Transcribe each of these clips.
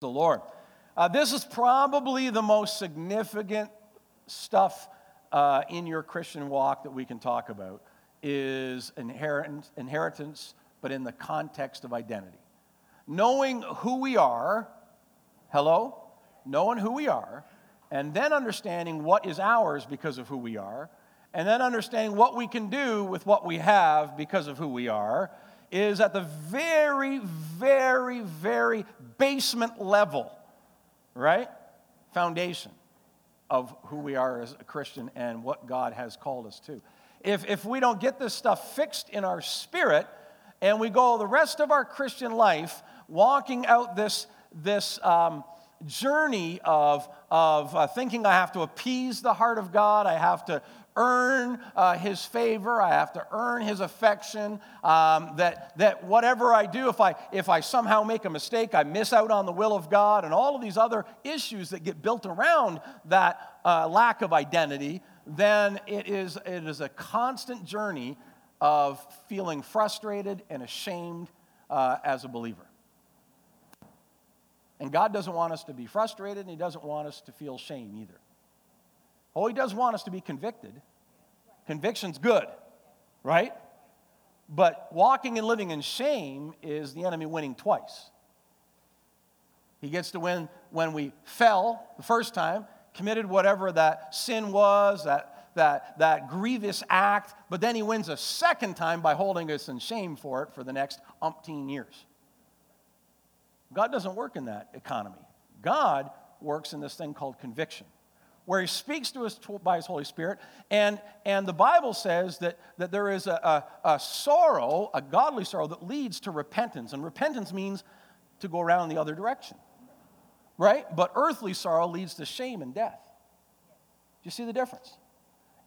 the Lord. Uh, this is probably the most significant stuff uh, in your Christian walk that we can talk about is inheritance, inheritance, but in the context of identity. Knowing who we are, hello? Knowing who we are, and then understanding what is ours because of who we are, and then understanding what we can do with what we have because of who we are, is at the very, very, very basement level, right? Foundation of who we are as a Christian and what God has called us to. If, if we don't get this stuff fixed in our spirit and we go the rest of our Christian life walking out this, this um, journey of, of uh, thinking I have to appease the heart of God, I have to earn uh, his favor. I have to earn his affection. Um, that, that whatever I do, if I, if I somehow make a mistake, I miss out on the will of God, and all of these other issues that get built around that uh, lack of identity, then it is, it is a constant journey of feeling frustrated and ashamed uh, as a believer. And God doesn't want us to be frustrated, and He doesn't want us to feel shame either. Oh, He does want us to be convicted. Conviction's good, right? But walking and living in shame is the enemy winning twice. He gets to win when we fell the first time, committed whatever that sin was, that, that, that grievous act, but then he wins a second time by holding us in shame for it for the next umpteen years. God doesn't work in that economy. God works in this thing called conviction where he speaks to us by his Holy Spirit. And, and the Bible says that, that there is a, a, a sorrow, a godly sorrow, that leads to repentance. And repentance means to go around the other direction, right? But earthly sorrow leads to shame and death. Do you see the difference?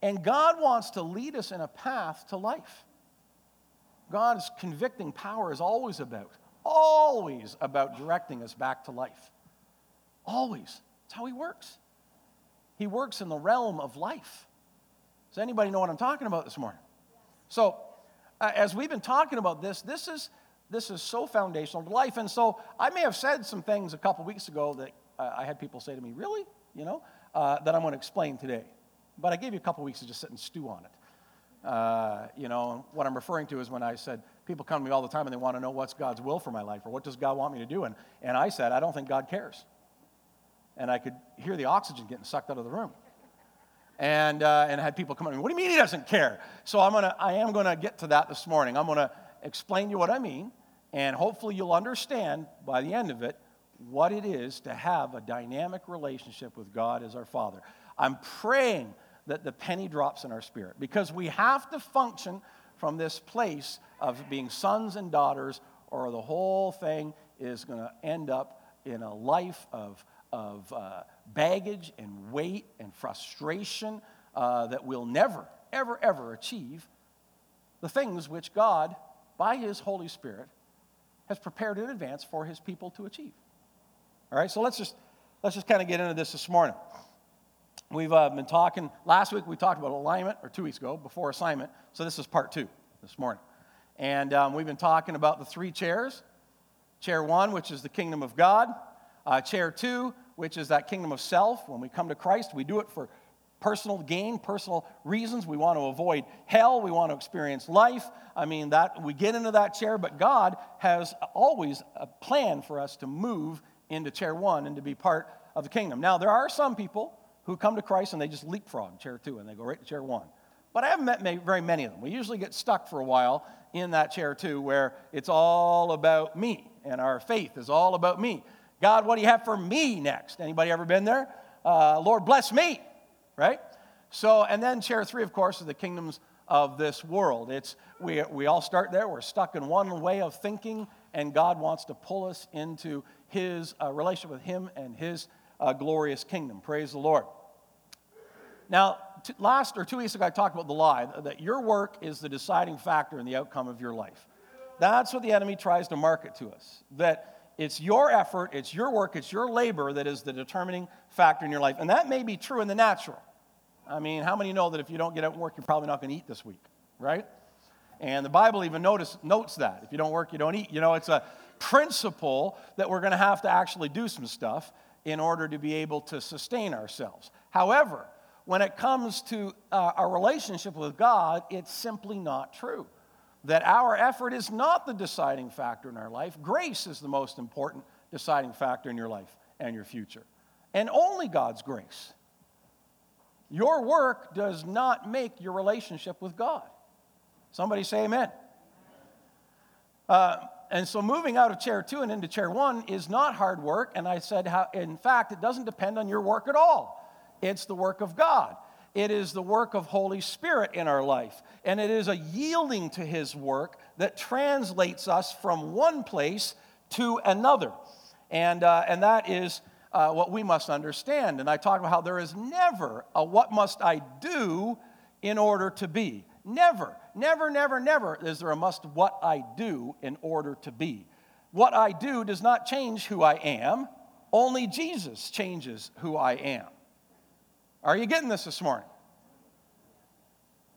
And God wants to lead us in a path to life. God's convicting power is always about, always about directing us back to life. Always. That's how He works. He works in the realm of life. Does anybody know what I'm talking about this morning? So, uh, as we've been talking about this, this is, this is so foundational to life. And so, I may have said some things a couple weeks ago that uh, I had people say to me, Really? You know, uh, that I'm going to explain today. But I gave you a couple weeks to just sit and stew on it. Uh, you know, what I'm referring to is when I said, people come to me all the time and they want to know what's God's will for my life or what does God want me to do. And, and I said, I don't think God cares and I could hear the oxygen getting sucked out of the room. And, uh, and I had people come up to me, what do you mean he doesn't care? So I'm gonna, I am going to get to that this morning. I'm going to explain to you what I mean, and hopefully you'll understand by the end of it what it is to have a dynamic relationship with God as our Father. I'm praying that the penny drops in our spirit because we have to function from this place of being sons and daughters, or the whole thing is going to end up in a life of of uh, baggage and weight and frustration uh, that will never, ever, ever achieve the things which God, by His Holy Spirit, has prepared in advance for His people to achieve. All right, so let's just let's just kind of get into this this morning. We've uh, been talking last week. We talked about alignment, or two weeks ago, before assignment. So this is part two this morning, and um, we've been talking about the three chairs. Chair one, which is the kingdom of God. Uh, chair two, which is that kingdom of self. When we come to Christ, we do it for personal gain, personal reasons. We want to avoid hell. We want to experience life. I mean, that we get into that chair, but God has always a plan for us to move into chair one and to be part of the kingdom. Now, there are some people who come to Christ and they just leapfrog chair two and they go right to chair one. But I haven't met very many of them. We usually get stuck for a while in that chair two where it's all about me and our faith is all about me. God, what do you have for me next? Anybody ever been there? Uh, Lord, bless me, right? So, and then chair three, of course, is the kingdoms of this world. It's, we, we all start there. We're stuck in one way of thinking, and God wants to pull us into his uh, relationship with him and his uh, glorious kingdom. Praise the Lord. Now, t- last or two weeks ago, I talked about the lie that your work is the deciding factor in the outcome of your life. That's what the enemy tries to market to us. That it's your effort, it's your work, it's your labor that is the determining factor in your life. And that may be true in the natural. I mean, how many know that if you don't get out and work, you're probably not going to eat this week, right? And the Bible even notice, notes that. If you don't work, you don't eat. You know, it's a, principle that we're going to have to actually do some stuff in order to be able to sustain ourselves. However, when it comes to uh, our relationship with God, it's simply not true. That our effort is not the deciding factor in our life. Grace is the most important deciding factor in your life and your future. And only God's grace. Your work does not make your relationship with God. Somebody say amen. Uh, and so moving out of chair two and into chair one is not hard work. And I said, how, in fact, it doesn't depend on your work at all. It's the work of God. It is the work of Holy Spirit in our life. And it is a yielding to His work that translates us from one place to another. And, uh, and that is uh, what we must understand. And I talk about how there is never a what must I do in order to be. Never, never, never, never is there a must what I do in order to be. What I do does not change who I am, only Jesus changes who I am. Are you getting this this morning?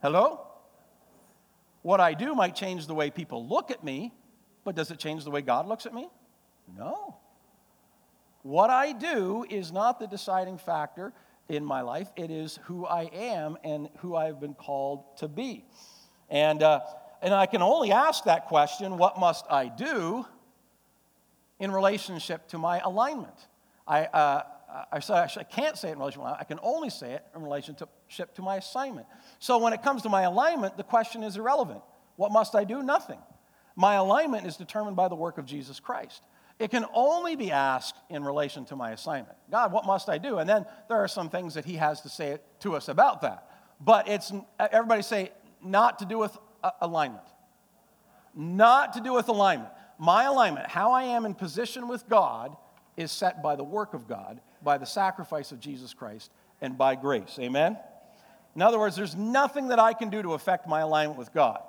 Hello? What I do might change the way people look at me, but does it change the way God looks at me? No. What I do is not the deciding factor in my life, it is who I am and who I've been called to be. And, uh, and I can only ask that question what must I do in relationship to my alignment? I, uh, I, I can't say it in relation I can only say it in relationship to my assignment. So when it comes to my alignment, the question is irrelevant. What must I do? Nothing. My alignment is determined by the work of Jesus Christ. It can only be asked in relation to my assignment. God, what must I do? And then there are some things that He has to say to us about that. But it's, everybody say, not to do with uh, alignment. Not to do with alignment. My alignment, how I am in position with God, is set by the work of God, by the sacrifice of Jesus Christ, and by grace. Amen? In other words, there's nothing that I can do to affect my alignment with God.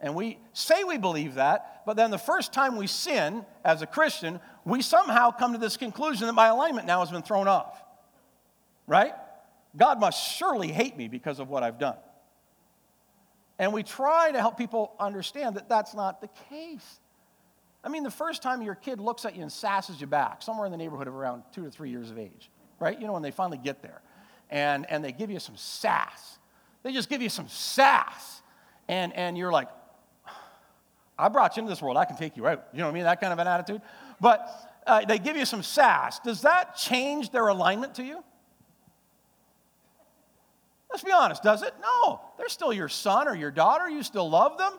And we say we believe that, but then the first time we sin as a Christian, we somehow come to this conclusion that my alignment now has been thrown off. Right? God must surely hate me because of what I've done. And we try to help people understand that that's not the case. I mean, the first time your kid looks at you and sasses you back, somewhere in the neighborhood of around two to three years of age, right? You know, when they finally get there, and, and they give you some sass. They just give you some sass. And, and you're like, I brought you into this world, I can take you out. You know what I mean? That kind of an attitude. But uh, they give you some sass. Does that change their alignment to you? Let's be honest, does it? No. They're still your son or your daughter. You still love them.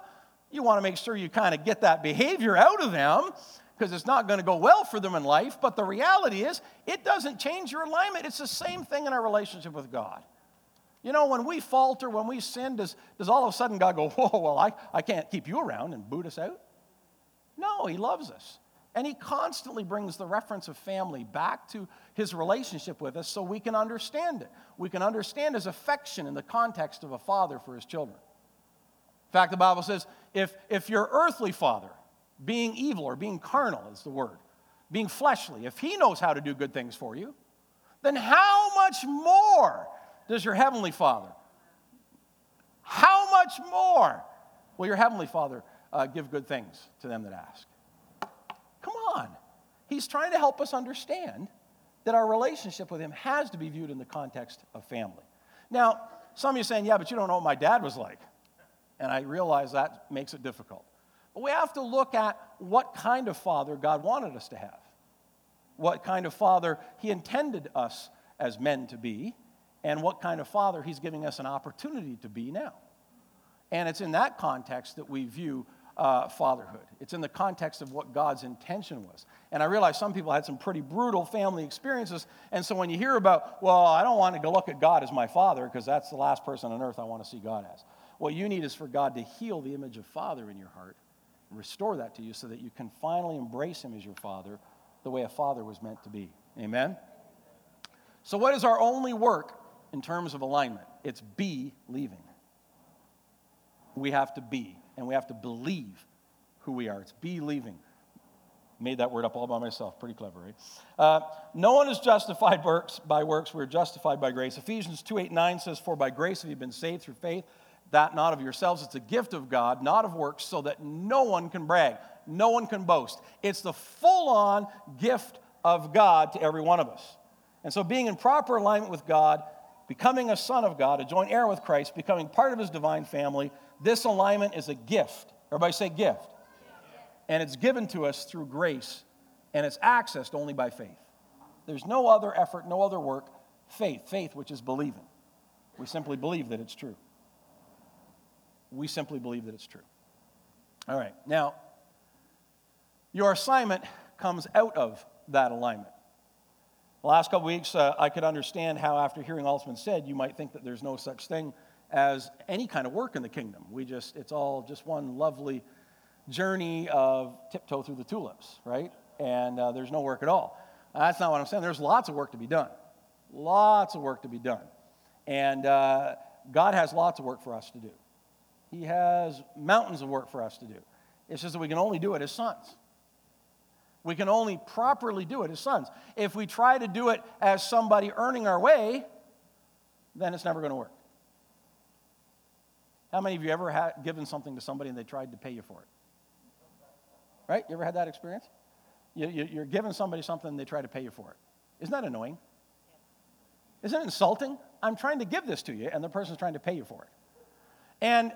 You want to make sure you kind of get that behavior out of them because it's not going to go well for them in life. But the reality is, it doesn't change your alignment. It's the same thing in our relationship with God. You know, when we falter, when we sin, does, does all of a sudden God go, whoa, well, I, I can't keep you around and boot us out? No, He loves us. And He constantly brings the reference of family back to His relationship with us so we can understand it. We can understand His affection in the context of a father for His children. In fact, the Bible says if, if your earthly father, being evil or being carnal is the word, being fleshly, if he knows how to do good things for you, then how much more does your heavenly father? How much more will your heavenly father uh, give good things to them that ask? Come on. He's trying to help us understand that our relationship with him has to be viewed in the context of family. Now, some of you are saying, yeah, but you don't know what my dad was like and I realize that makes it difficult. But we have to look at what kind of father God wanted us to have, what kind of father He intended us as men to be, and what kind of father He's giving us an opportunity to be now. And it's in that context that we view uh, fatherhood. It's in the context of what God's intention was. And I realize some people had some pretty brutal family experiences. And so when you hear about, well, I don't want to go look at God as my father because that's the last person on earth I want to see God as. What you need is for God to heal the image of Father in your heart and restore that to you so that you can finally embrace Him as your Father the way a father was meant to be. Amen? So, what is our only work in terms of alignment? It's be leaving. We have to be, and we have to believe who we are. It's be leaving. Made that word up all by myself. Pretty clever, right? Uh, no one is justified by works. We're justified by grace. Ephesians 2 8 9 says, For by grace have you been saved through faith that not of yourselves. It's a gift of God, not of works, so that no one can brag, no one can boast. It's the full on gift of God to every one of us. And so, being in proper alignment with God, becoming a son of God, a joint heir with Christ, becoming part of his divine family, this alignment is a gift. Everybody say gift. And it's given to us through grace, and it's accessed only by faith. There's no other effort, no other work. Faith, faith, which is believing. We simply believe that it's true. We simply believe that it's true. All right, now, your assignment comes out of that alignment. The last couple weeks, uh, I could understand how, after hearing all that's been said, you might think that there's no such thing as any kind of work in the kingdom. We just, it's all just one lovely journey of tiptoe through the tulips, right? And uh, there's no work at all. That's not what I'm saying. There's lots of work to be done. Lots of work to be done. And uh, God has lots of work for us to do. He has mountains of work for us to do. It's just that we can only do it as sons. We can only properly do it as sons. If we try to do it as somebody earning our way, then it's never going to work. How many of you ever had given something to somebody and they tried to pay you for it? Right? You ever had that experience? You, you, you're giving somebody something and they try to pay you for it. Isn't that annoying? Isn't it insulting? I'm trying to give this to you and the person's trying to pay you for it. And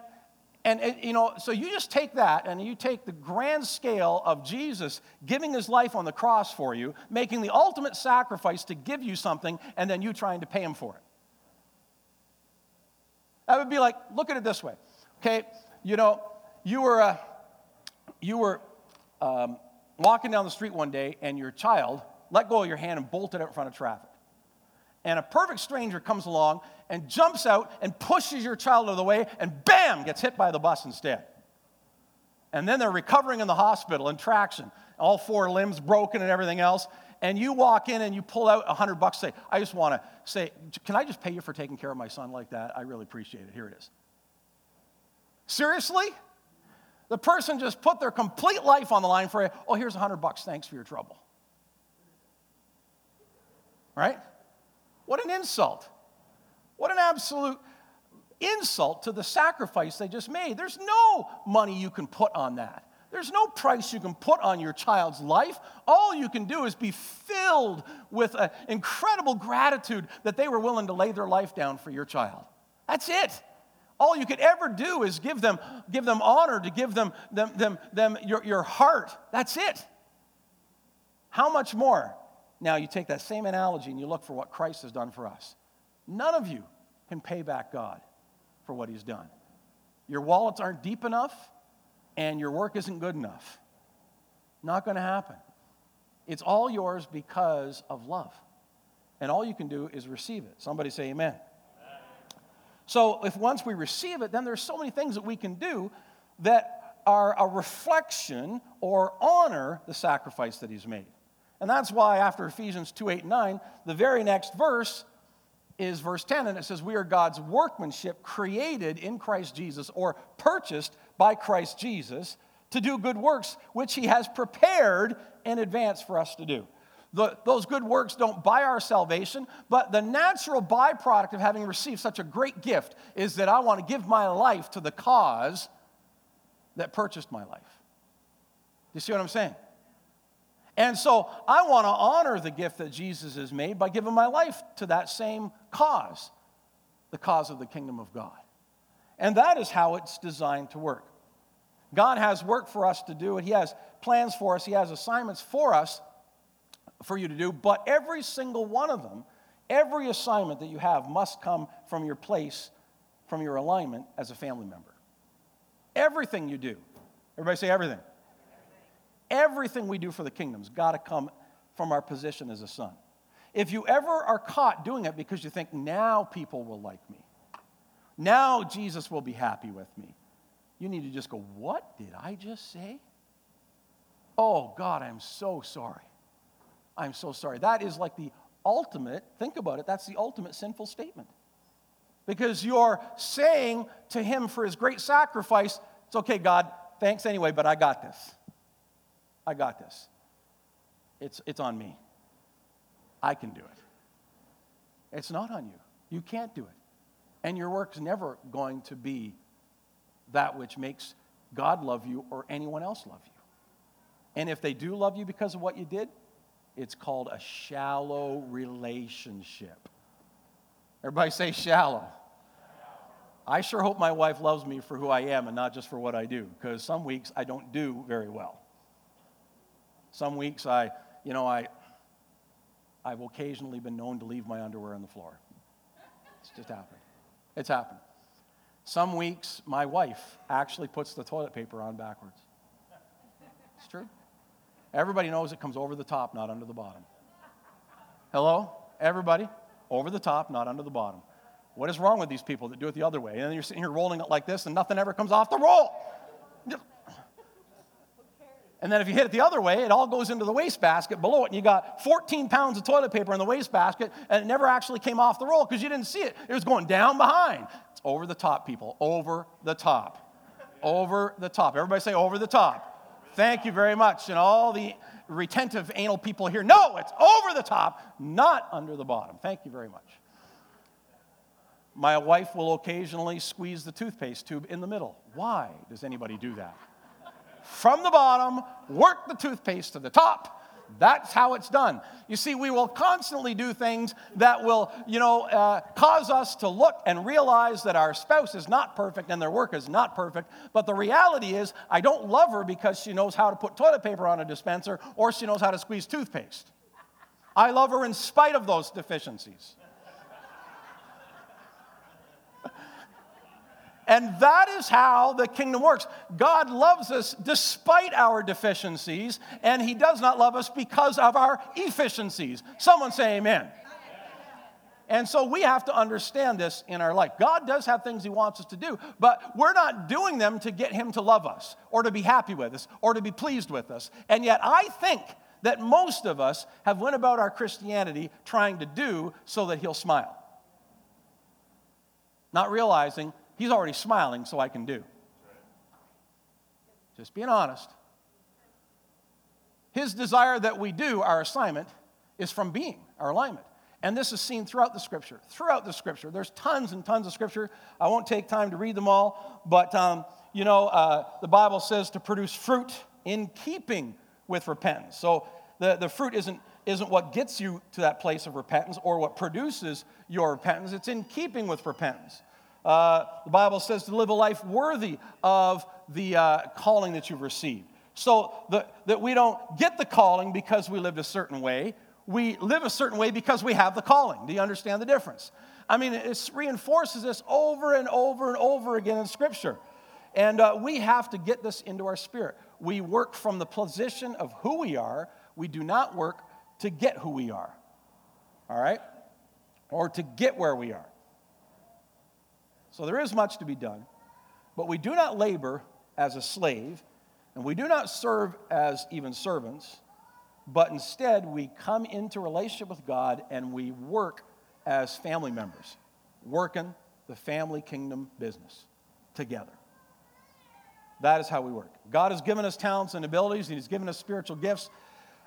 and, it, you know, so you just take that and you take the grand scale of Jesus giving his life on the cross for you, making the ultimate sacrifice to give you something, and then you trying to pay him for it. That would be like, look at it this way. Okay, you know, you were, uh, you were um, walking down the street one day and your child let go of your hand and bolted out in front of traffic and a perfect stranger comes along and jumps out and pushes your child out of the way and bam, gets hit by the bus instead. And then they're recovering in the hospital in traction, all four limbs broken and everything else. And you walk in and you pull out a hundred bucks, say, I just want to say, can I just pay you for taking care of my son like that? I really appreciate it. Here it is. Seriously? The person just put their complete life on the line for you. Oh, here's a hundred bucks. Thanks for your trouble. Right? What an insult. What an absolute insult to the sacrifice they just made. There's no money you can put on that. There's no price you can put on your child's life. All you can do is be filled with an incredible gratitude that they were willing to lay their life down for your child. That's it. All you could ever do is give them, give them honor, to give them, them, them, them your, your heart. That's it. How much more now, you take that same analogy and you look for what Christ has done for us. None of you can pay back God for what he's done. Your wallets aren't deep enough, and your work isn't good enough. Not going to happen. It's all yours because of love. And all you can do is receive it. Somebody say amen. So, if once we receive it, then there's so many things that we can do that are a reflection or honor the sacrifice that he's made. And that's why after Ephesians 2 8 and 9, the very next verse is verse 10, and it says, We are God's workmanship created in Christ Jesus or purchased by Christ Jesus to do good works, which He has prepared in advance for us to do. The, those good works don't buy our salvation, but the natural byproduct of having received such a great gift is that I want to give my life to the cause that purchased my life. Do you see what I'm saying? And so I want to honor the gift that Jesus has made by giving my life to that same cause, the cause of the kingdom of God. And that is how it's designed to work. God has work for us to do, and He has plans for us, He has assignments for us for you to do, but every single one of them, every assignment that you have must come from your place, from your alignment as a family member. Everything you do. Everybody say everything. Everything we do for the kingdom's got to come from our position as a son. If you ever are caught doing it because you think, now people will like me, now Jesus will be happy with me, you need to just go, What did I just say? Oh, God, I'm so sorry. I'm so sorry. That is like the ultimate, think about it, that's the ultimate sinful statement. Because you're saying to him for his great sacrifice, It's okay, God, thanks anyway, but I got this. I got this. It's, it's on me. I can do it. It's not on you. You can't do it. And your work's never going to be that which makes God love you or anyone else love you. And if they do love you because of what you did, it's called a shallow relationship. Everybody say shallow. I sure hope my wife loves me for who I am and not just for what I do, because some weeks I don't do very well. Some weeks I, you know, I, I've occasionally been known to leave my underwear on the floor. It's just happened. It's happened. Some weeks my wife actually puts the toilet paper on backwards. It's true. Everybody knows it comes over the top, not under the bottom. Hello? Everybody? Over the top, not under the bottom. What is wrong with these people that do it the other way? And then you're sitting here rolling it like this and nothing ever comes off the roll. And then if you hit it the other way, it all goes into the wastebasket below it, and you got 14 pounds of toilet paper in the wastebasket, and it never actually came off the roll because you didn't see it. It was going down behind. It's over the top, people. Over the top. Over the top. Everybody say over the top. Thank you very much. And all the retentive anal people here, no, it's over the top, not under the bottom. Thank you very much. My wife will occasionally squeeze the toothpaste tube in the middle. Why does anybody do that? From the bottom, work the toothpaste to the top, that's how it's done. You see, we will constantly do things that will, you know, uh, cause us to look and realize that our spouse is not perfect and their work is not perfect. But the reality is, I don't love her because she knows how to put toilet paper on a dispenser or she knows how to squeeze toothpaste. I love her in spite of those deficiencies. And that is how the kingdom works. God loves us despite our deficiencies, and He does not love us because of our efficiencies. Someone say amen. And so we have to understand this in our life. God does have things He wants us to do, but we're not doing them to get Him to love us or to be happy with us or to be pleased with us. And yet I think that most of us have went about our Christianity trying to do so that He'll smile. Not realizing He's already smiling, so I can do. Just being honest. His desire that we do our assignment is from being, our alignment. And this is seen throughout the scripture. Throughout the scripture. There's tons and tons of scripture. I won't take time to read them all, but um, you know, uh, the Bible says to produce fruit in keeping with repentance. So the, the fruit isn't, isn't what gets you to that place of repentance or what produces your repentance, it's in keeping with repentance. Uh, the Bible says to live a life worthy of the uh, calling that you've received. So the, that we don't get the calling because we lived a certain way. We live a certain way because we have the calling. Do you understand the difference? I mean, it reinforces this over and over and over again in Scripture. And uh, we have to get this into our spirit. We work from the position of who we are, we do not work to get who we are. All right? Or to get where we are. So there is much to be done, but we do not labor as a slave, and we do not serve as even servants, but instead we come into relationship with God and we work as family members, working the family kingdom business together. That is how we work. God has given us talents and abilities, and He's given us spiritual gifts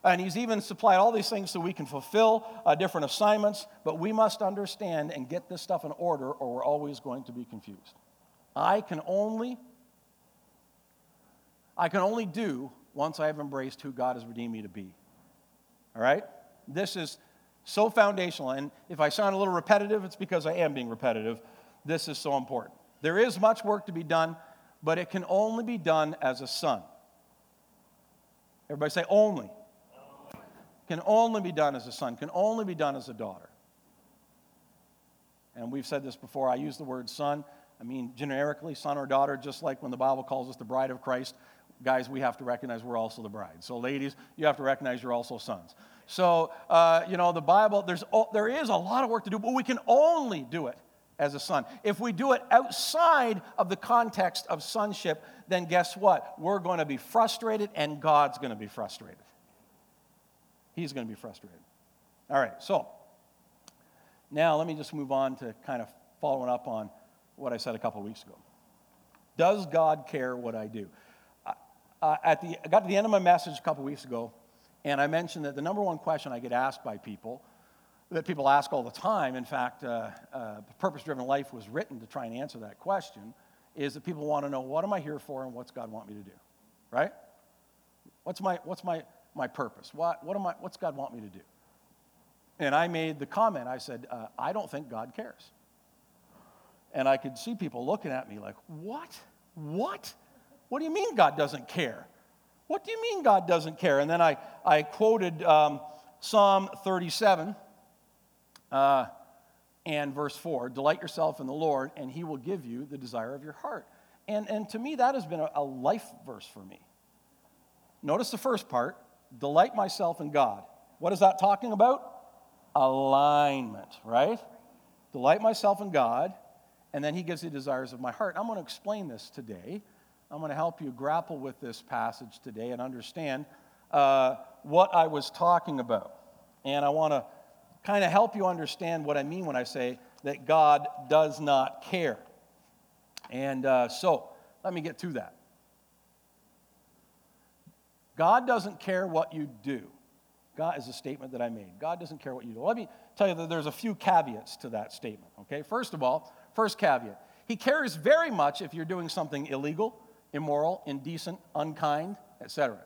and he's even supplied all these things so we can fulfill uh, different assignments, but we must understand and get this stuff in order or we're always going to be confused. I can only I can only do once I have embraced who God has redeemed me to be. All right? This is so foundational and if I sound a little repetitive, it's because I am being repetitive. This is so important. There is much work to be done, but it can only be done as a son. Everybody say only can only be done as a son, can only be done as a daughter. And we've said this before. I use the word son. I mean, generically, son or daughter, just like when the Bible calls us the bride of Christ. Guys, we have to recognize we're also the bride. So, ladies, you have to recognize you're also sons. So, uh, you know, the Bible, there's, there is a lot of work to do, but we can only do it as a son. If we do it outside of the context of sonship, then guess what? We're going to be frustrated and God's going to be frustrated he's going to be frustrated. All right, so now let me just move on to kind of following up on what I said a couple weeks ago. Does God care what I do? Uh, at the, I got to the end of my message a couple weeks ago, and I mentioned that the number one question I get asked by people, that people ask all the time, in fact, uh, uh, Purpose Driven Life was written to try and answer that question, is that people want to know what am I here for and what's God want me to do, right? What's my, what's my, my purpose? What, what am I, what's God want me to do? And I made the comment, I said, uh, I don't think God cares. And I could see people looking at me like, what? What? What do you mean God doesn't care? What do you mean God doesn't care? And then I, I quoted um, Psalm 37 uh, and verse 4 Delight yourself in the Lord, and he will give you the desire of your heart. And, and to me, that has been a, a life verse for me. Notice the first part delight myself in God. What is that talking about? Alignment, right? Delight myself in God, and then he gives the desires of my heart. I'm going to explain this today. I'm going to help you grapple with this passage today and understand uh, what I was talking about. And I want to kind of help you understand what I mean when I say that God does not care. And uh, so, let me get to that. God doesn't care what you do. God is a statement that I made. God doesn't care what you do. Let me tell you that there's a few caveats to that statement, okay? First of all, first caveat He cares very much if you're doing something illegal, immoral, indecent, unkind, etc.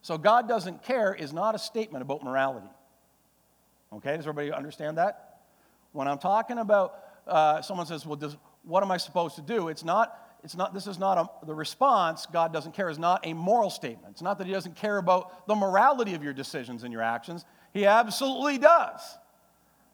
So God doesn't care is not a statement about morality. Okay, does everybody understand that? When I'm talking about uh, someone says, well, does, what am I supposed to do? It's not, it's not, this is not a, the response, God doesn't care, is not a moral statement. It's not that He doesn't care about the morality of your decisions and your actions. He absolutely does.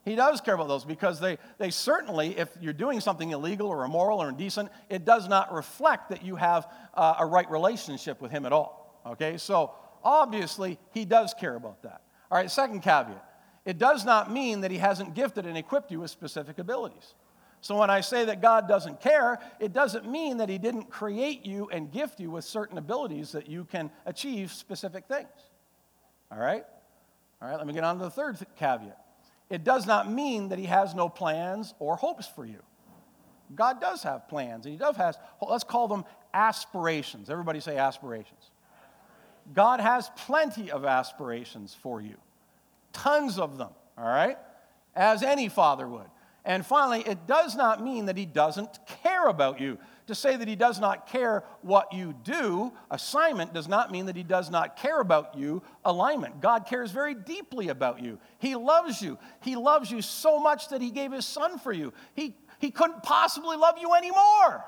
He does care about those because they, they certainly, if you're doing something illegal or immoral or indecent, it does not reflect that you have uh, a right relationship with Him at all. Okay, so obviously He does care about that. All right, second caveat it does not mean that He hasn't gifted and equipped you with specific abilities. So when I say that God doesn't care, it doesn't mean that He didn't create you and gift you with certain abilities that you can achieve specific things. All right? All right, let me get on to the third caveat. It does not mean that He has no plans or hopes for you. God does have plans, and He does have, let's call them aspirations. Everybody say aspirations. God has plenty of aspirations for you tons of them, all right? As any father would. And finally, it does not mean that he doesn't care about you. To say that he does not care what you do, assignment, does not mean that he does not care about you, alignment. God cares very deeply about you. He loves you. He loves you so much that he gave his son for you. He, he couldn't possibly love you anymore.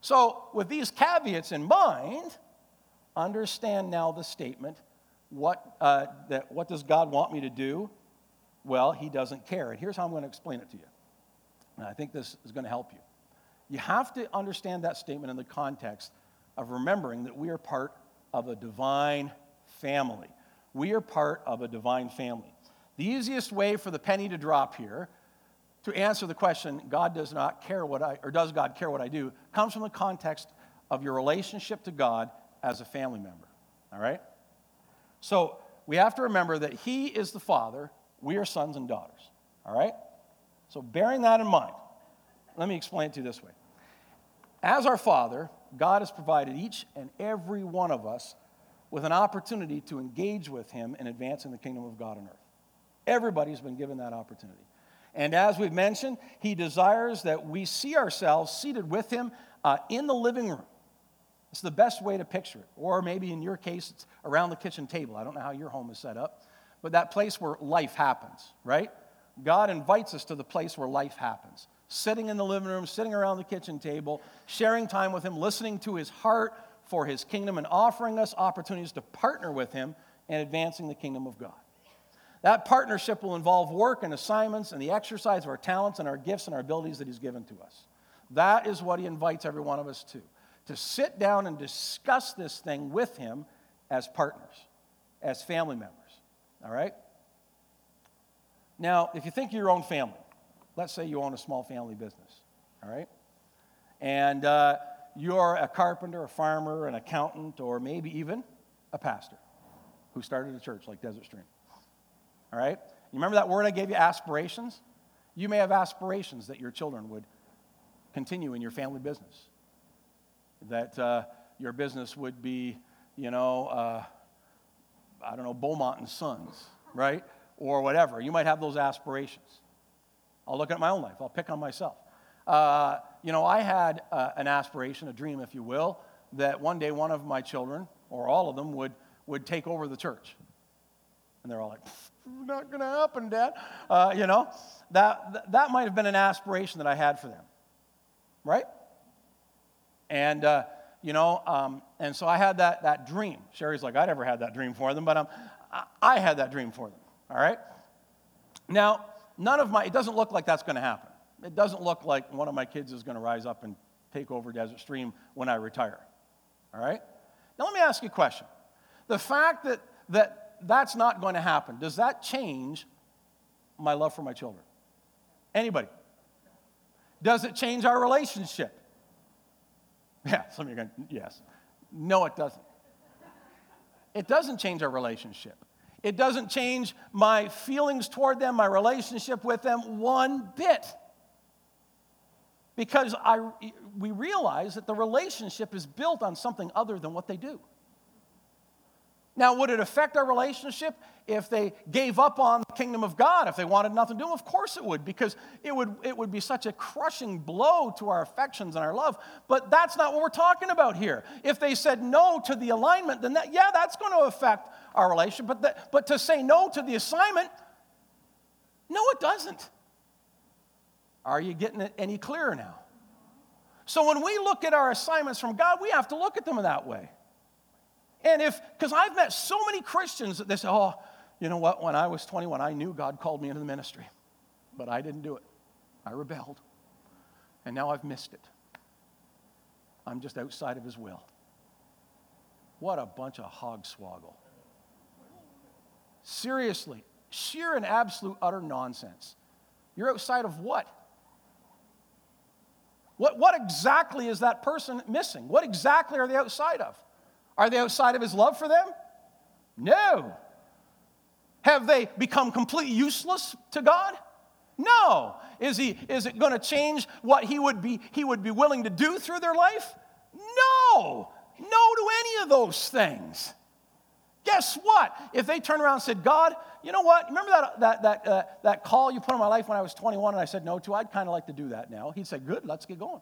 So, with these caveats in mind, understand now the statement what, uh, that, what does God want me to do? Well, He doesn't care. And here's how I'm going to explain it to you. And I think this is going to help you. You have to understand that statement in the context of remembering that we are part of a divine family. We are part of a divine family. The easiest way for the penny to drop here to answer the question, God does not care what I, or does God care what I do, comes from the context of your relationship to God as a family member. All right? So we have to remember that He is the Father, we are sons and daughters. All right? So bearing that in mind, let me explain it to you this way. As our Father, God has provided each and every one of us with an opportunity to engage with Him in advancing the kingdom of God on earth. Everybody's been given that opportunity. And as we've mentioned, He desires that we see ourselves seated with Him uh, in the living room it's the best way to picture it. Or maybe in your case, it's around the kitchen table. I don't know how your home is set up, but that place where life happens, right? God invites us to the place where life happens. Sitting in the living room, sitting around the kitchen table, sharing time with Him, listening to His heart for His kingdom, and offering us opportunities to partner with Him in advancing the kingdom of God. That partnership will involve work and assignments and the exercise of our talents and our gifts and our abilities that He's given to us. That is what He invites every one of us to to sit down and discuss this thing with him as partners, as family members. All right? Now, if you think of your own family, let's say you own a small family business, all right? And uh, you're a carpenter, a farmer, an accountant, or maybe even a pastor who started a church like Desert Stream. All right? You remember that word I gave you, aspirations? You may have aspirations that your children would continue in your family business that uh, your business would be, you know, uh, I don't know, Beaumont and Sons, right? Or whatever. You might have those aspirations. I'll look at my own life. I'll pick on myself. Uh, you know, I had uh, an aspiration, a dream, if you will, that one day one of my children, or all of them, would, would take over the church. And they're all like, not going to happen, Dad. Uh, you know, that, that might have been an aspiration that I had for them, right? And, uh, you know, um, and so I had that, that dream. Sherry's like, I never had that dream for them, but um, I, I had that dream for them, all right? Now, none of my, it doesn't look like that's going to happen. It doesn't look like one of my kids is going to rise up and take over Desert Stream when I retire, all right? Now, let me ask you a question. The fact that, that that's not going to happen, does that change my love for my children? Anybody? Does it change our relationship? Yeah, some of you are going, yes. No, it doesn't. It doesn't change our relationship. It doesn't change my feelings toward them, my relationship with them one bit. Because I, we realize that the relationship is built on something other than what they do. Now, would it affect our relationship if they gave up on the kingdom of God, if they wanted nothing to do? Of course it would, because it would, it would be such a crushing blow to our affections and our love. But that's not what we're talking about here. If they said no to the alignment, then that, yeah, that's going to affect our relationship. But, the, but to say no to the assignment, no, it doesn't. Are you getting it any clearer now? So when we look at our assignments from God, we have to look at them in that way. And if, because I've met so many Christians that they say, oh, you know what, when I was 21, I knew God called me into the ministry, but I didn't do it. I rebelled. And now I've missed it. I'm just outside of His will. What a bunch of hogswoggle. Seriously, sheer and absolute utter nonsense. You're outside of what? What, what exactly is that person missing? What exactly are they outside of? Are they outside of his love for them? No. Have they become completely useless to God? No. Is, he, is it going to change what he would, be, he would be willing to do through their life? No. No to any of those things. Guess what? If they turn around and said, God, you know what? Remember that, that, that, uh, that call you put on my life when I was 21 and I said no to? I'd kind of like to do that now. He'd say, Good, let's get going.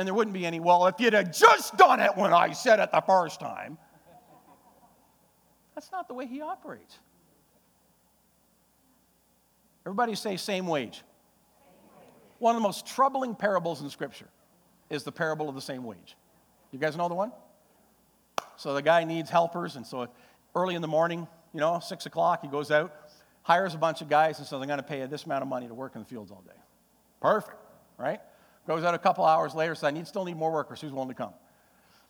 And there wouldn't be any, well, if you'd have just done it when I said it the first time. That's not the way he operates. Everybody say same wage. One of the most troubling parables in Scripture is the parable of the same wage. You guys know the one? So the guy needs helpers, and so early in the morning, you know, six o'clock, he goes out, hires a bunch of guys, and says, I'm going to pay you this amount of money to work in the fields all day. Perfect, right? Goes out a couple hours later, says, I need, still need more workers. Who's willing to come?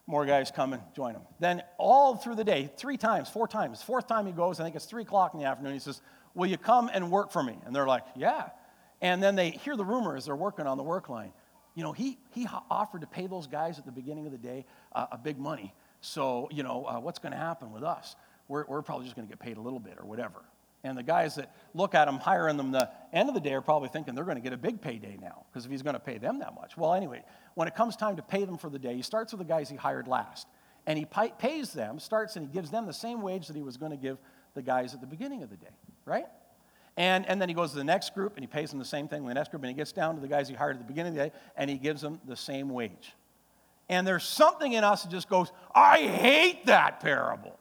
More guys come and join him. Then all through the day, three times, four times, fourth time he goes, I think it's three o'clock in the afternoon, he says, Will you come and work for me? And they're like, Yeah. And then they hear the rumor as they're working on the work line. You know, he, he offered to pay those guys at the beginning of the day uh, a big money. So, you know, uh, what's going to happen with us? We're, we're probably just going to get paid a little bit or whatever. And the guys that look at him hiring them the end of the day are probably thinking they're going to get a big payday now because if he's going to pay them that much. Well, anyway, when it comes time to pay them for the day, he starts with the guys he hired last. And he pays them, starts and he gives them the same wage that he was going to give the guys at the beginning of the day, right? And, and then he goes to the next group and he pays them the same thing, the next group, and he gets down to the guys he hired at the beginning of the day and he gives them the same wage. And there's something in us that just goes, I hate that parable.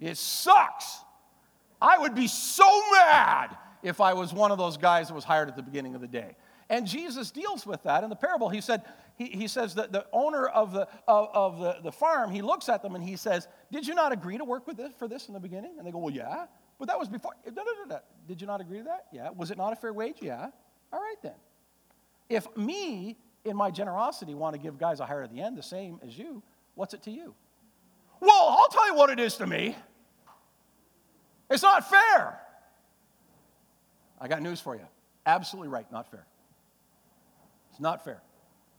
It sucks. I would be so mad if I was one of those guys that was hired at the beginning of the day. And Jesus deals with that in the parable. He said, he, he says that the owner of, the, of, of the, the farm, he looks at them and he says, Did you not agree to work with this for this in the beginning? And they go, Well, yeah. But that was before. Did you not agree to that? Yeah. Was it not a fair wage? Yeah. All right then. If me, in my generosity, want to give guys a hire at the end the same as you, what's it to you? Well, I'll tell you what it is to me. It's not fair. I got news for you. Absolutely right, not fair. It's not fair.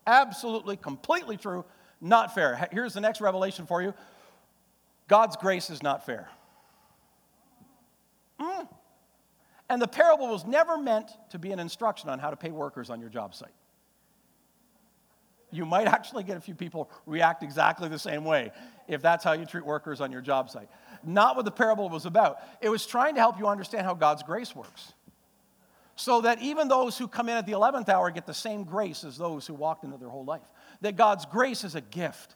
Absolutely, completely true, not fair. Here's the next revelation for you God's grace is not fair. Mm. And the parable was never meant to be an instruction on how to pay workers on your job site. You might actually get a few people react exactly the same way if that's how you treat workers on your job site not what the parable was about. It was trying to help you understand how God's grace works. so that even those who come in at the 11th hour get the same grace as those who walked into their whole life. That God's grace is a gift.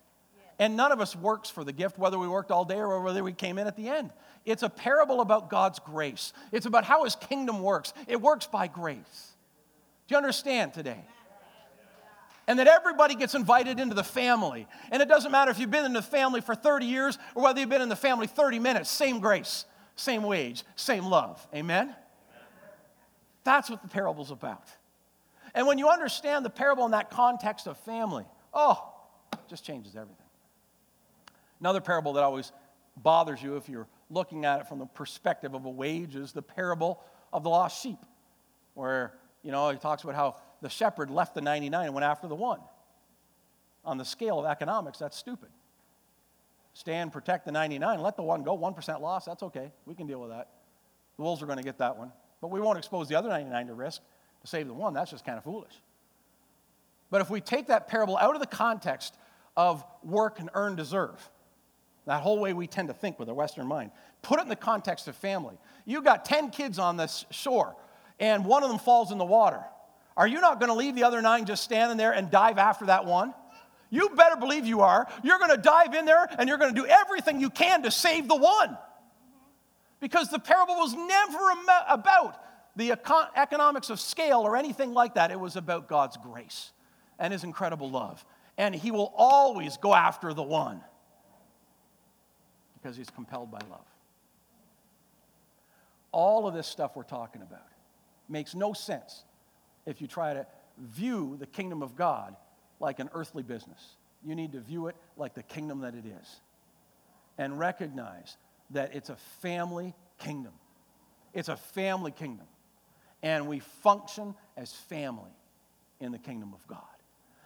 And none of us works for the gift, whether we worked all day or whether we came in at the end. It's a parable about God's grace. It's about how his kingdom works. It works by grace. Do you understand today? And that everybody gets invited into the family. And it doesn't matter if you've been in the family for 30 years or whether you've been in the family 30 minutes, same grace, same wage, same love. Amen? That's what the parable's about. And when you understand the parable in that context of family, oh, it just changes everything. Another parable that always bothers you if you're looking at it from the perspective of a wage is the parable of the lost sheep, where, you know, he talks about how the shepherd left the 99 and went after the one. On the scale of economics, that's stupid. Stand, protect the 99, let the one go. 1% loss, that's okay. We can deal with that. The Wolves are going to get that one. But we won't expose the other 99 to risk to save the one. That's just kind of foolish. But if we take that parable out of the context of work and earn deserve, that whole way we tend to think with a Western mind. Put it in the context of family. You got 10 kids on this shore, and one of them falls in the water. Are you not going to leave the other nine just standing there and dive after that one? You better believe you are. You're going to dive in there and you're going to do everything you can to save the one. Because the parable was never about the economics of scale or anything like that. It was about God's grace and his incredible love. And he will always go after the one because he's compelled by love. All of this stuff we're talking about makes no sense if you try to view the kingdom of God like an earthly business. You need to view it like the kingdom that it is and recognize that it's a family kingdom. It's a family kingdom. And we function as family in the kingdom of God.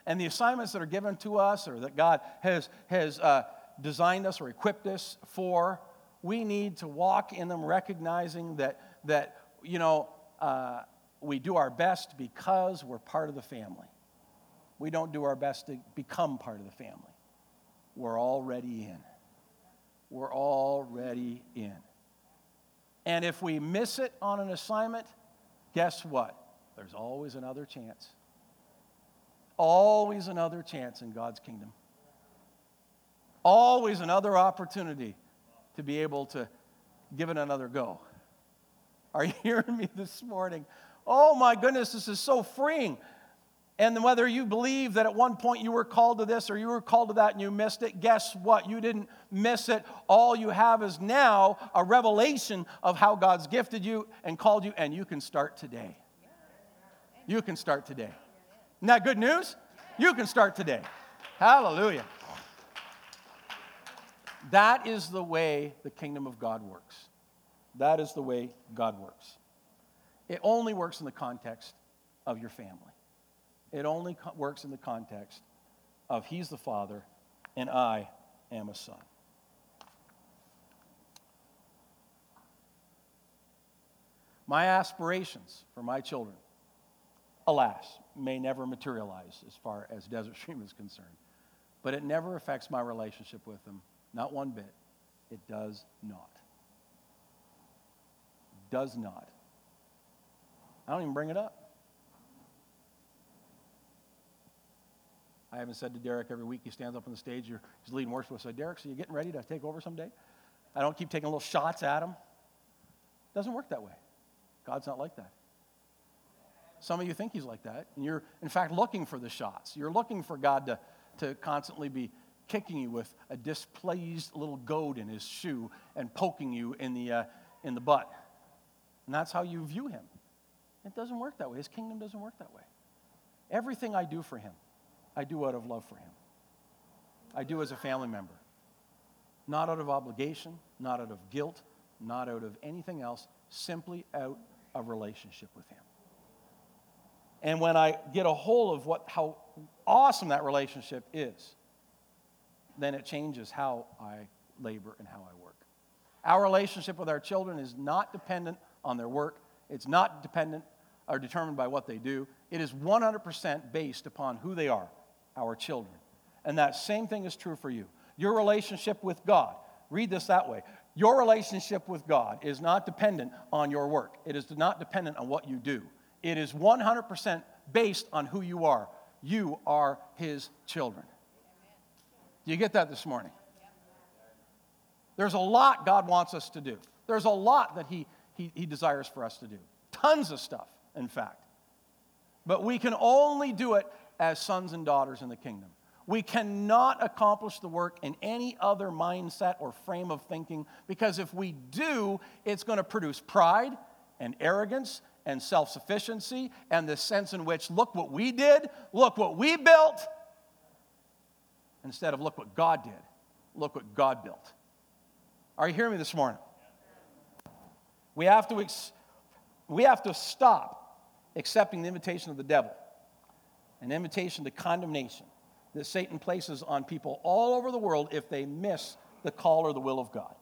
And the assignments that are given to us or that God has, has uh, designed us or equipped us for, we need to walk in them recognizing that, that you know, uh, we do our best because we're part of the family. We don't do our best to become part of the family. We're already in. We're already in. And if we miss it on an assignment, guess what? There's always another chance. Always another chance in God's kingdom. Always another opportunity to be able to give it another go. Are you hearing me this morning? Oh my goodness, this is so freeing. And whether you believe that at one point you were called to this or you were called to that and you missed it, guess what? You didn't miss it. All you have is now a revelation of how God's gifted you and called you, and you can start today. You can start today. Isn't that good news? You can start today. Hallelujah. That is the way the kingdom of God works. That is the way God works. It only works in the context of your family. It only co- works in the context of He's the Father and I am a son. My aspirations for my children, alas, may never materialize as far as Desert Stream is concerned, but it never affects my relationship with them not one bit. It does not. Does not. I don't even bring it up. I haven't said to Derek every week he stands up on the stage, he's leading worship. I said, Derek, so you getting ready to take over someday? I don't keep taking little shots at him. It doesn't work that way. God's not like that. Some of you think he's like that, and you're, in fact, looking for the shots. You're looking for God to, to constantly be kicking you with a displeased little goad in his shoe and poking you in the, uh, in the butt. And that's how you view him. It doesn't work that way. His kingdom doesn't work that way. Everything I do for him, I do out of love for him. I do as a family member. Not out of obligation, not out of guilt, not out of anything else, simply out of relationship with him. And when I get a hold of what, how awesome that relationship is, then it changes how I labor and how I work. Our relationship with our children is not dependent on their work, it's not dependent or determined by what they do. It is 100% based upon who they are, our children. And that same thing is true for you. Your relationship with God, read this that way. Your relationship with God is not dependent on your work. It is not dependent on what you do. It is 100% based on who you are. You are His children. Do you get that this morning? There's a lot God wants us to do. There's a lot that he, he, he desires for us to do. Tons of stuff, in fact. But we can only do it as sons and daughters in the kingdom. We cannot accomplish the work in any other mindset or frame of thinking because if we do, it's going to produce pride and arrogance and self sufficiency and the sense in which, look what we did, look what we built, instead of look what God did, look what God built. Are you hearing me this morning? We have to, ex- we have to stop accepting the invitation of the devil, an invitation to condemnation that Satan places on people all over the world if they miss the call or the will of God.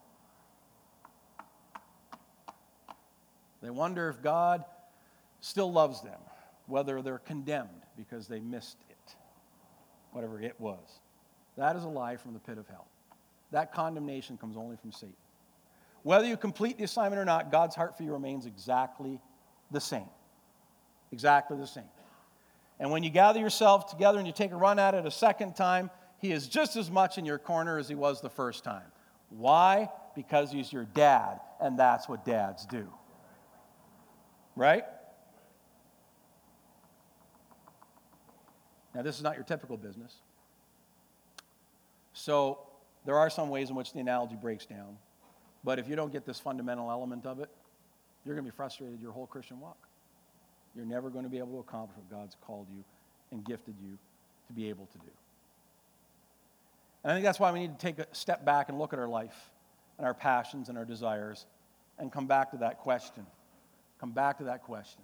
They wonder if God still loves them, whether they're condemned because they missed it, whatever it was. That is a lie from the pit of hell. That condemnation comes only from Satan. Whether you complete the assignment or not, God's heart for you remains exactly the same. Exactly the same. And when you gather yourself together and you take a run at it a second time, He is just as much in your corner as He was the first time. Why? Because He's your dad, and that's what dads do. Right? Now, this is not your typical business. So, there are some ways in which the analogy breaks down. But if you don't get this fundamental element of it, you're going to be frustrated your whole Christian walk. You're never going to be able to accomplish what God's called you and gifted you to be able to do. And I think that's why we need to take a step back and look at our life and our passions and our desires and come back to that question. Come back to that question.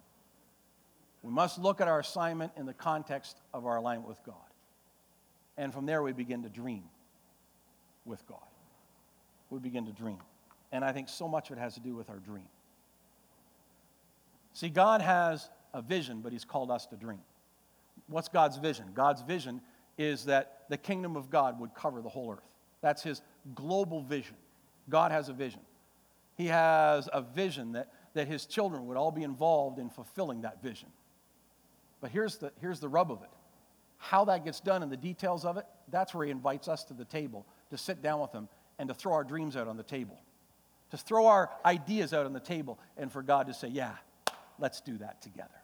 We must look at our assignment in the context of our alignment with God. And from there, we begin to dream with God. We begin to dream. And I think so much of it has to do with our dream. See, God has a vision, but He's called us to dream. What's God's vision? God's vision is that the kingdom of God would cover the whole earth. That's His global vision. God has a vision. He has a vision that, that His children would all be involved in fulfilling that vision. But here's the, here's the rub of it how that gets done and the details of it, that's where He invites us to the table to sit down with Him and to throw our dreams out on the table, to throw our ideas out on the table, and for God to say, Yeah, let's do that together.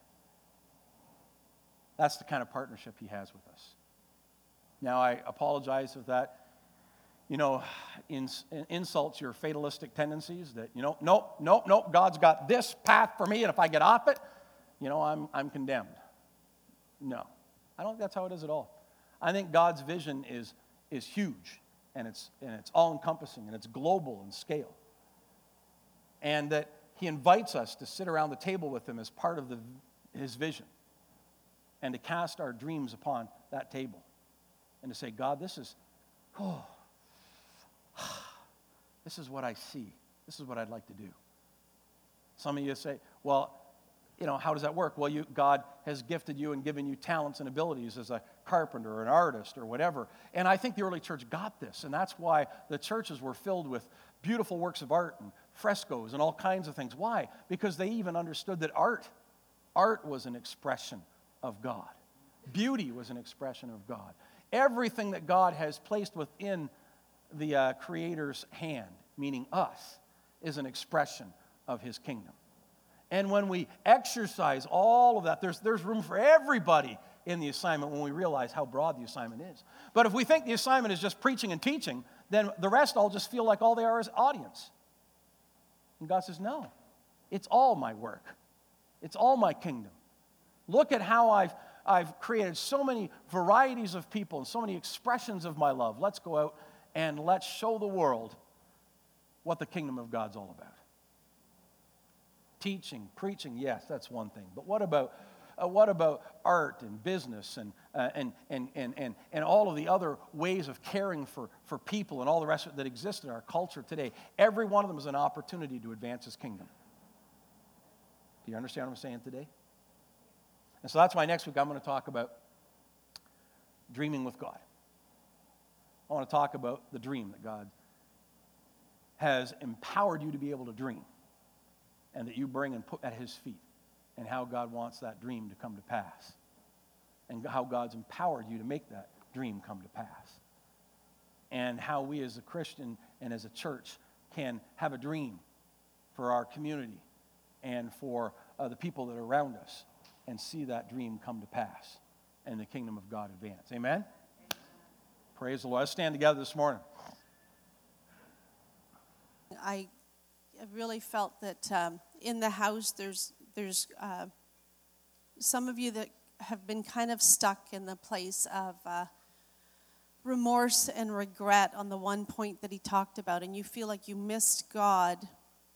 That's the kind of partnership He has with us. Now, I apologize if that, you know, ins- insults your fatalistic tendencies that, you know, nope, nope, nope, God's got this path for me, and if I get off it, you know, I'm, I'm condemned. No, I don't think that's how it is at all. I think God's vision is, is huge and it's, and it's all encompassing and it's global in scale. And that he invites us to sit around the table with him as part of the, his vision and to cast our dreams upon that table and to say, God, this is, oh, this is what I see. This is what I'd like to do. Some of you say, well, you know, how does that work? Well, you, God has gifted you and given you talents and abilities as a carpenter or an artist or whatever. And I think the early church got this, and that's why the churches were filled with beautiful works of art and frescoes and all kinds of things. Why? Because they even understood that art, art was an expression of God. Beauty was an expression of God. Everything that God has placed within the uh, Creator's hand, meaning us, is an expression of His kingdom. And when we exercise all of that, there's, there's room for everybody in the assignment when we realize how broad the assignment is. But if we think the assignment is just preaching and teaching, then the rest all just feel like all they are is audience. And God says, No, it's all my work, it's all my kingdom. Look at how I've, I've created so many varieties of people and so many expressions of my love. Let's go out and let's show the world what the kingdom of God's all about teaching, preaching, yes, that's one thing. But what about, uh, what about art and business and, uh, and, and, and, and, and all of the other ways of caring for, for people and all the rest that exist in our culture today? Every one of them is an opportunity to advance his kingdom. Do you understand what I'm saying today? And so that's why next week I'm going to talk about dreaming with God. I want to talk about the dream that God has empowered you to be able to dream and that you bring and put at his feet and how God wants that dream to come to pass, and how God's empowered you to make that dream come to pass, and how we as a Christian and as a church can have a dream for our community and for uh, the people that are around us and see that dream come to pass and the kingdom of God advance. Amen? Amen. Praise the Lord. Let's stand together this morning. I really felt that um, in the house there's there's uh, some of you that have been kind of stuck in the place of uh, remorse and regret on the one point that he talked about, and you feel like you missed God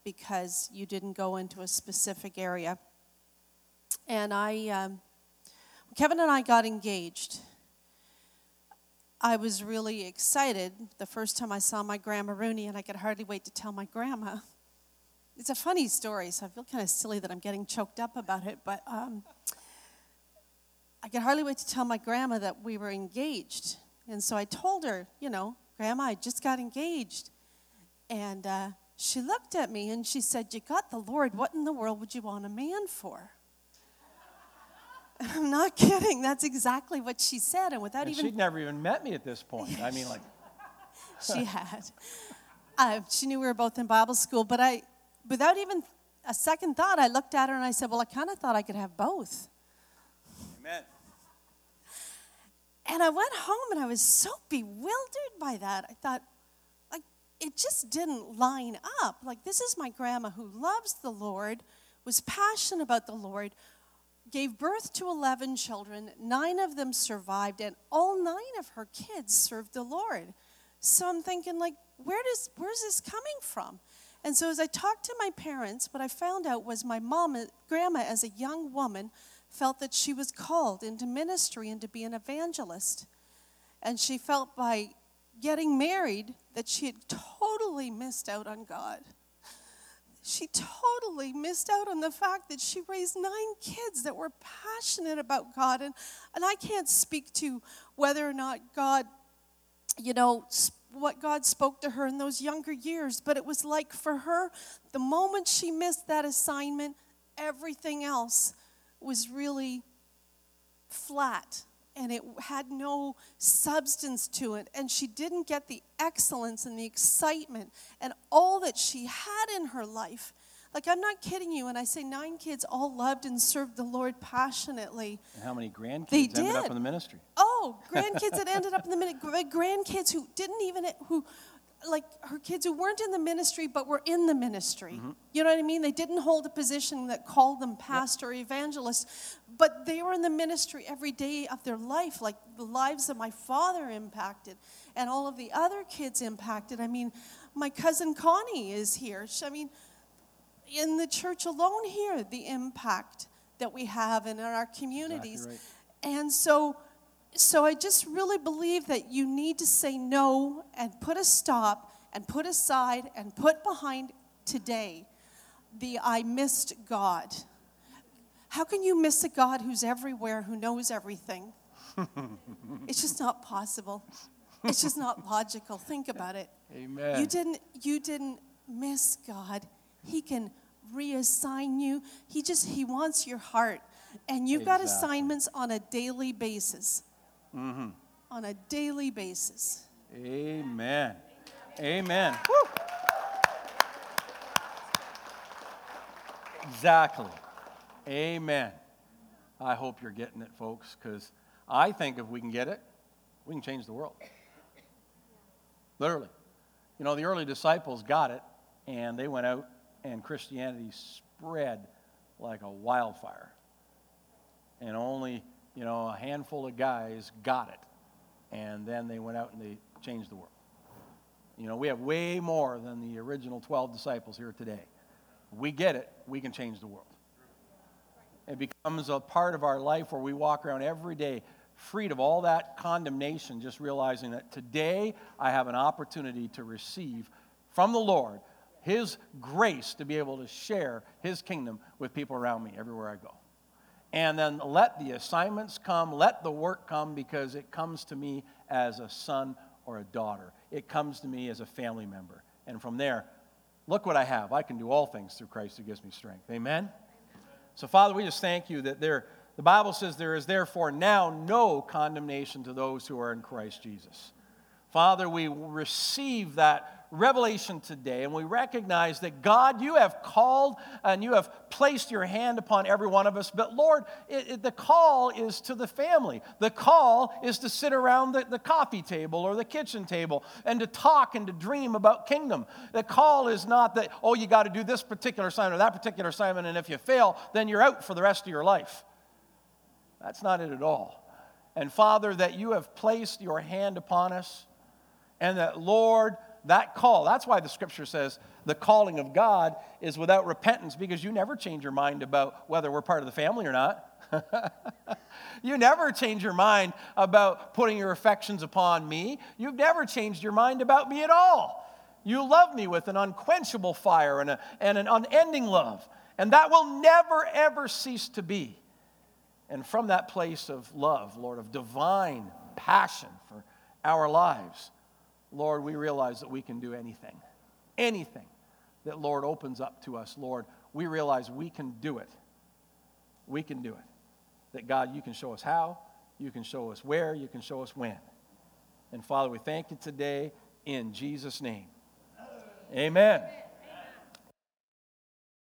because you didn't go into a specific area. And I, um, Kevin and I got engaged. I was really excited the first time I saw my grandma Rooney, and I could hardly wait to tell my grandma. It's a funny story, so I feel kind of silly that I'm getting choked up about it, but um, I could hardly wait to tell my grandma that we were engaged. And so I told her, you know, Grandma, I just got engaged. And uh, she looked at me and she said, You got the Lord. What in the world would you want a man for? And I'm not kidding. That's exactly what she said. And without and even. She'd never even met me at this point. I mean, like. she had. Uh, she knew we were both in Bible school, but I, without even a second thought, I looked at her and I said, Well, I kind of thought I could have both. Amen. And I went home and I was so bewildered by that. I thought, like, it just didn't line up. Like, this is my grandma who loves the Lord, was passionate about the Lord, gave birth to 11 children, nine of them survived, and all nine of her kids served the Lord. So I'm thinking, like, where does where's this coming from? And so as I talked to my parents, what I found out was my mom, uh, grandma, as a young woman, felt that she was called into ministry and to be an evangelist. And she felt by getting married that she had totally missed out on God. She totally missed out on the fact that she raised nine kids that were passionate about God. And, and I can't speak to whether or not God, you know, what God spoke to her in those younger years, but it was like for her, the moment she missed that assignment, everything else was really flat and it had no substance to it. And she didn't get the excellence and the excitement and all that she had in her life. Like, I'm not kidding you when I say nine kids all loved and served the Lord passionately. And how many grandkids they ended did. up in the ministry? Oh, grandkids that ended up in the ministry. Grandkids who didn't even, who like her kids who weren't in the ministry but were in the ministry. Mm-hmm. You know what I mean? They didn't hold a position that called them pastor yep. evangelist, but they were in the ministry every day of their life, like the lives that my father impacted and all of the other kids impacted. I mean, my cousin Connie is here. I mean, in the church alone here, the impact that we have and in our communities. Exactly right. And so so I just really believe that you need to say no and put a stop and put aside and put behind today the I missed God. How can you miss a God who's everywhere, who knows everything? it's just not possible. It's just not logical. Think about it. Amen. You didn't you didn't miss God. He can reassign you. He just he wants your heart. And you've exactly. got assignments on a daily basis mm-hmm. on a daily basis. Amen. Amen. Exactly. Amen. I hope you're getting it, folks, because I think if we can get it, we can change the world. Literally. You know, the early disciples got it, and they went out, and Christianity spread like a wildfire. And only you know, a handful of guys got it. And then they went out and they changed the world. You know, we have way more than the original 12 disciples here today. We get it, we can change the world. It becomes a part of our life where we walk around every day freed of all that condemnation, just realizing that today I have an opportunity to receive from the Lord His grace to be able to share His kingdom with people around me everywhere I go and then let the assignments come, let the work come because it comes to me as a son or a daughter. It comes to me as a family member. And from there, look what I have. I can do all things through Christ who gives me strength. Amen? So, Father, we just thank you that there, the Bible says there is therefore now no condemnation to those who are in Christ Jesus. Father, we receive that revelation today, and we recognize that God, you have called and you have placed your hand upon every one of us. But Lord, it, it, the call is to the family. The call is to sit around the, the coffee table or the kitchen table and to talk and to dream about kingdom. The call is not that, oh, you got to do this particular assignment or that particular assignment, and if you fail, then you're out for the rest of your life. That's not it at all. And Father, that you have placed your hand upon us, and that, Lord, that call, that's why the scripture says the calling of God is without repentance because you never change your mind about whether we're part of the family or not. you never change your mind about putting your affections upon me. You've never changed your mind about me at all. You love me with an unquenchable fire and, a, and an unending love. And that will never, ever cease to be. And from that place of love, Lord, of divine passion for our lives, Lord, we realize that we can do anything. Anything that, Lord, opens up to us, Lord, we realize we can do it. We can do it. That, God, you can show us how, you can show us where, you can show us when. And Father, we thank you today in Jesus' name. Amen.